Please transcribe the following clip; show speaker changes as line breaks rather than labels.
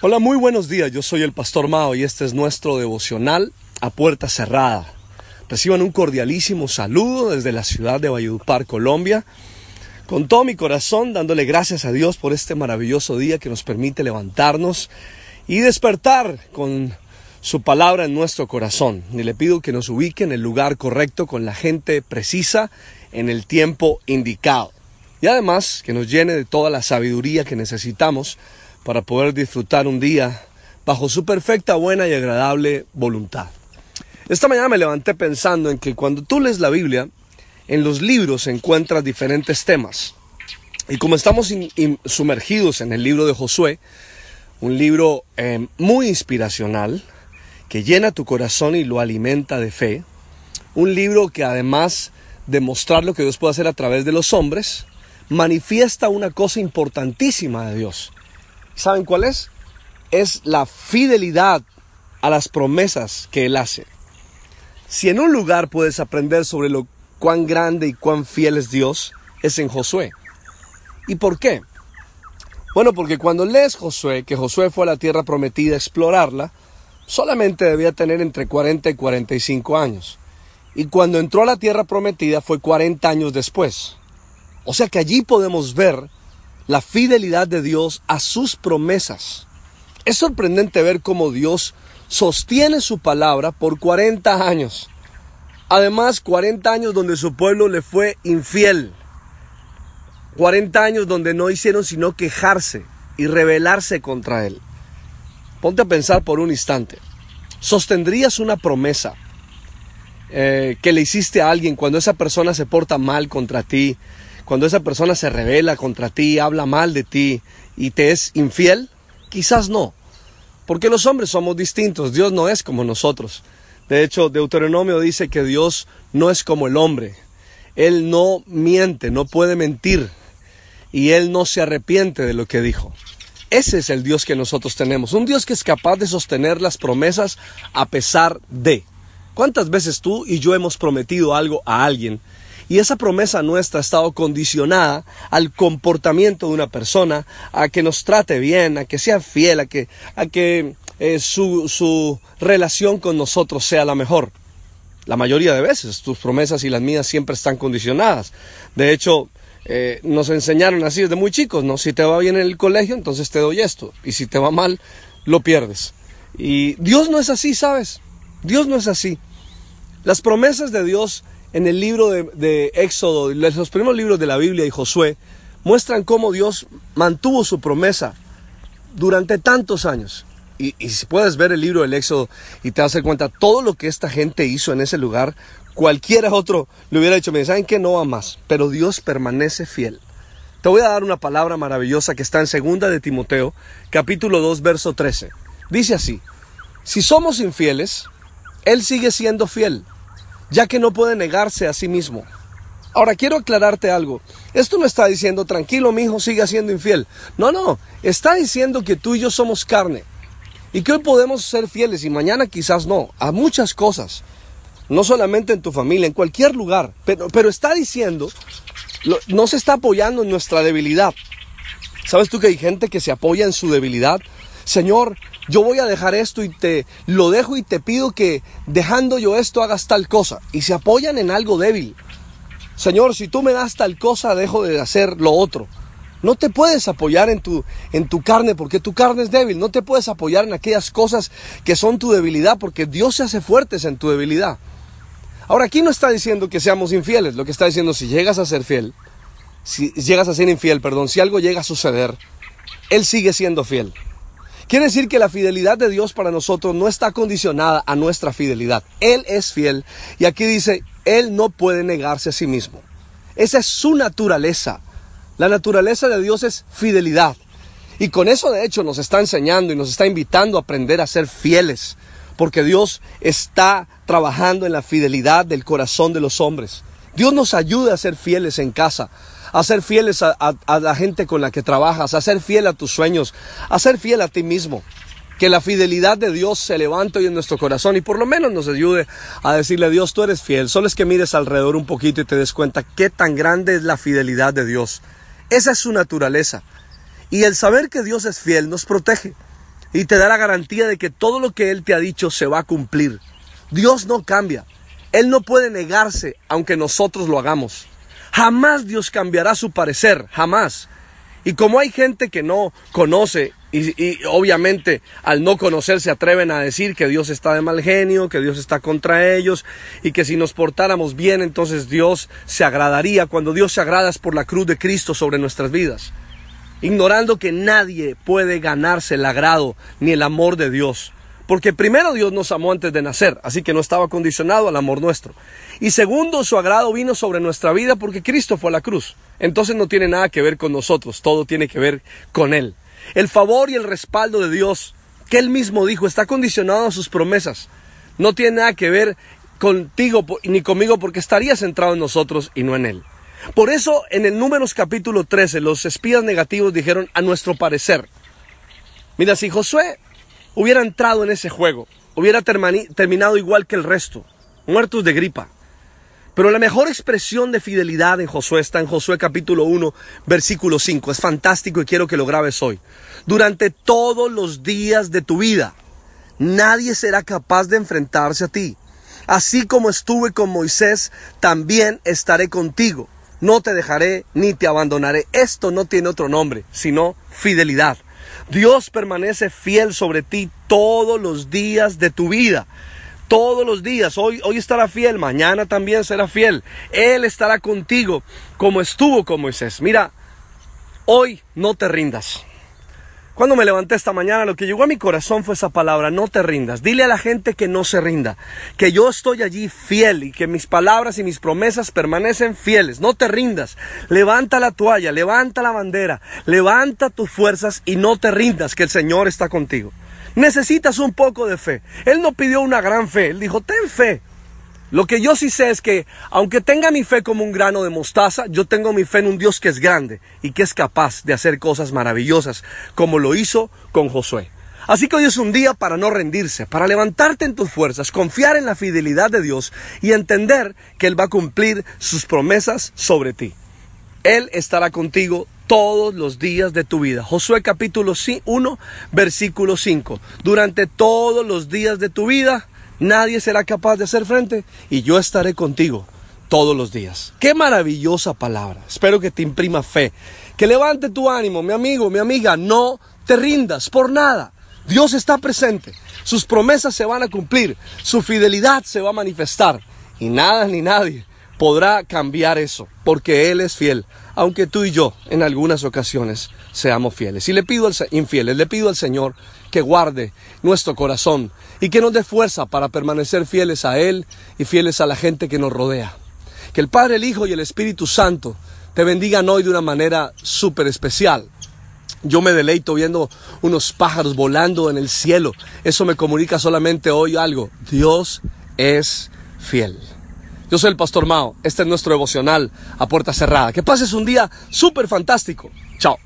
Hola, muy buenos días. Yo soy el Pastor Mao y este es nuestro devocional a puerta cerrada. Reciban un cordialísimo saludo desde la ciudad de Valledupar, Colombia. Con todo mi corazón, dándole gracias a Dios por este maravilloso día que nos permite levantarnos y despertar con su palabra en nuestro corazón. Y le pido que nos ubique en el lugar correcto con la gente precisa en el tiempo indicado. Y además que nos llene de toda la sabiduría que necesitamos para poder disfrutar un día bajo su perfecta, buena y agradable voluntad. Esta mañana me levanté pensando en que cuando tú lees la Biblia, en los libros encuentras diferentes temas. Y como estamos sumergidos en el libro de Josué, un libro eh, muy inspiracional, que llena tu corazón y lo alimenta de fe, un libro que además de mostrar lo que Dios puede hacer a través de los hombres, manifiesta una cosa importantísima de Dios, ¿Saben cuál es? Es la fidelidad a las promesas que Él hace. Si en un lugar puedes aprender sobre lo cuán grande y cuán fiel es Dios, es en Josué. ¿Y por qué? Bueno, porque cuando lees Josué, que Josué fue a la tierra prometida a explorarla, solamente debía tener entre 40 y 45 años. Y cuando entró a la tierra prometida fue 40 años después. O sea que allí podemos ver la fidelidad de Dios a sus promesas. Es sorprendente ver cómo Dios sostiene su palabra por 40 años. Además, 40 años donde su pueblo le fue infiel. 40 años donde no hicieron sino quejarse y rebelarse contra él. Ponte a pensar por un instante. ¿Sostendrías una promesa eh, que le hiciste a alguien cuando esa persona se porta mal contra ti, cuando esa persona se revela contra ti, habla mal de ti y te es infiel? Quizás no, porque los hombres somos distintos, Dios no es como nosotros. De hecho, Deuteronomio dice que Dios no es como el hombre. Él no miente, no puede mentir y Él no se arrepiente de lo que dijo. Ese es el Dios que nosotros tenemos, un Dios que es capaz de sostener las promesas a pesar de. ¿Cuántas veces tú y yo hemos prometido algo a alguien y esa promesa nuestra ha estado condicionada al comportamiento de una persona, a que nos trate bien, a que sea fiel, a que, a que eh, su, su relación con nosotros sea la mejor. La mayoría de veces tus promesas y las mías siempre están condicionadas. De hecho, eh, nos enseñaron así desde muy chicos, ¿no? Si te va bien en el colegio, entonces te doy esto. Y si te va mal, lo pierdes. Y Dios no es así, ¿sabes? Dios no es así. Las promesas de Dios en el libro de, Éxodo, los primeros libros de la Biblia y Josué, muestran cómo Dios mantuvo su promesa durante tantos años. Y, si puedes ver el libro del Éxodo y te das cuenta todo lo que esta gente hizo en ese lugar, cualquiera otro le hubiera dicho, me saben que no va más, pero Dios permanece fiel. Te voy a dar una palabra maravillosa que está en segunda de Timoteo, capítulo 2, verso 13. Dice así: Si somos infieles, él sigue siendo fiel ya que no puede negarse a sí mismo. Ahora quiero aclararte algo. Esto no está diciendo, tranquilo, mi hijo sigue siendo infiel. No, no, está diciendo que tú y yo somos carne. Y que hoy podemos ser fieles y mañana quizás no, a muchas cosas. No solamente en tu familia, en cualquier lugar. Pero, pero está diciendo, no se está apoyando en nuestra debilidad. ¿Sabes tú que hay gente que se apoya en su debilidad? Señor, yo voy a dejar esto y te lo dejo y te pido que dejando yo esto hagas tal cosa. Y se apoyan en algo débil. Señor, si tú me das tal cosa, dejo de hacer lo otro. No te puedes apoyar en tu, en tu carne porque tu carne es débil. No te puedes apoyar en aquellas cosas que son tu debilidad porque Dios se hace fuertes en tu debilidad. Ahora aquí no está diciendo que seamos infieles. Lo que está diciendo, si llegas a ser fiel, si llegas a ser infiel, perdón, si algo llega a suceder, Él sigue siendo fiel. Quiere decir que la fidelidad de Dios para nosotros no está condicionada a nuestra fidelidad. Él es fiel y aquí dice, Él no puede negarse a sí mismo. Esa es su naturaleza. La naturaleza de Dios es fidelidad. Y con eso de hecho nos está enseñando y nos está invitando a aprender a ser fieles. Porque Dios está trabajando en la fidelidad del corazón de los hombres. Dios nos ayuda a ser fieles en casa, a ser fieles a, la gente con la que trabajas, a ser fiel a tus sueños, a ser fiel a ti mismo. Que la fidelidad de Dios se levante hoy en nuestro corazón y por lo menos nos ayude a decirle a Dios, tú eres fiel. Solo es que mires alrededor un poquito y te des cuenta qué tan grande es la fidelidad de Dios. Esa es su naturaleza. Y el saber que Dios es fiel nos protege. y te da la garantía de que todo lo que Él te ha dicho se va a cumplir. Dios no cambia. Él no puede negarse aunque nosotros lo hagamos. Jamás Dios cambiará su parecer, jamás. Y como hay gente que no conoce y, obviamente al no conocer se atreven a decir que Dios está de mal genio, que Dios está contra ellos y que si nos portáramos bien entonces Dios se agradaría. Cuando Dios se agrada es por la cruz de Cristo sobre nuestras vidas. Ignorando que nadie puede ganarse el agrado ni el amor de Dios. Porque primero Dios nos amó antes de nacer, así que no estaba condicionado al amor nuestro. Y segundo, su agrado vino sobre nuestra vida porque Cristo fue a la cruz. Entonces no tiene nada que ver con nosotros, todo tiene que ver con Él. El favor y el respaldo de Dios, que Él mismo dijo, está condicionado a sus promesas. No tiene nada que ver contigo ni conmigo porque estaría centrado en nosotros y no en Él. Por eso en el Números capítulo 13 los espías negativos dijeron a nuestro parecer. Mira, si Josué hubiera entrado en ese juego, hubiera terminado igual que el resto, muertos de gripa. Pero la mejor expresión de fidelidad en Josué está en Josué capítulo 1, versículo 5. Es fantástico y quiero que lo grabes hoy. Durante todos los días de tu vida, nadie será capaz de enfrentarse a ti. Así como estuve con Moisés, también estaré contigo. No te dejaré ni te abandonaré. Esto no tiene otro nombre, sino fidelidad. Dios permanece fiel sobre ti todos los días de tu vida. Todos los días, hoy, hoy estará fiel, mañana también será fiel. Él estará contigo como estuvo con Moisés. Mira, hoy no te rindas. Cuando me levanté esta mañana, lo que llegó a mi corazón fue esa palabra, no te rindas. Dile a la gente que no se rinda, que yo estoy allí fiel y que mis palabras y mis promesas permanecen fieles. No te rindas. Levanta la toalla, levanta la bandera, levanta tus fuerzas y no te rindas, que el Señor está contigo. Necesitas un poco de fe. Él no pidió una gran fe, él dijo, ten fe. Lo que yo sí sé es que, aunque tenga mi fe como un grano de mostaza, yo tengo mi fe en un Dios que es grande y que es capaz de hacer cosas maravillosas, como lo hizo con Josué. Así que hoy es un día para no rendirse, para levantarte en tus fuerzas, confiar en la fidelidad de Dios y entender que Él va a cumplir sus promesas sobre ti. Él estará contigo todos los días de tu vida. Josué capítulo 1, versículo 5. Durante todos los días de tu vida, nadie será capaz de hacer frente y yo estaré contigo todos los días. Qué maravillosa palabra. Espero que te imprima fe. Que levante tu ánimo, mi amigo, mi amiga. No te rindas por nada. Dios está presente. Sus promesas se van a cumplir. Su fidelidad se va a manifestar. Y nada ni nadie podrá cambiar eso. Porque Él es fiel. Aunque tú y yo en algunas ocasiones seamos fieles. Y le pido al infieles, le pido al Señor que guarde nuestro corazón y que nos dé fuerza para permanecer fieles a Él y fieles a la gente que nos rodea. Que el Padre, el Hijo y el Espíritu Santo te bendigan hoy de una manera súper especial. Yo me deleito viendo unos pájaros volando en el cielo. Eso me comunica solamente hoy algo. Dios es fiel. Yo soy el Pastor Mao. Este es nuestro devocional a puerta cerrada. Que pases un día súper fantástico. Chao.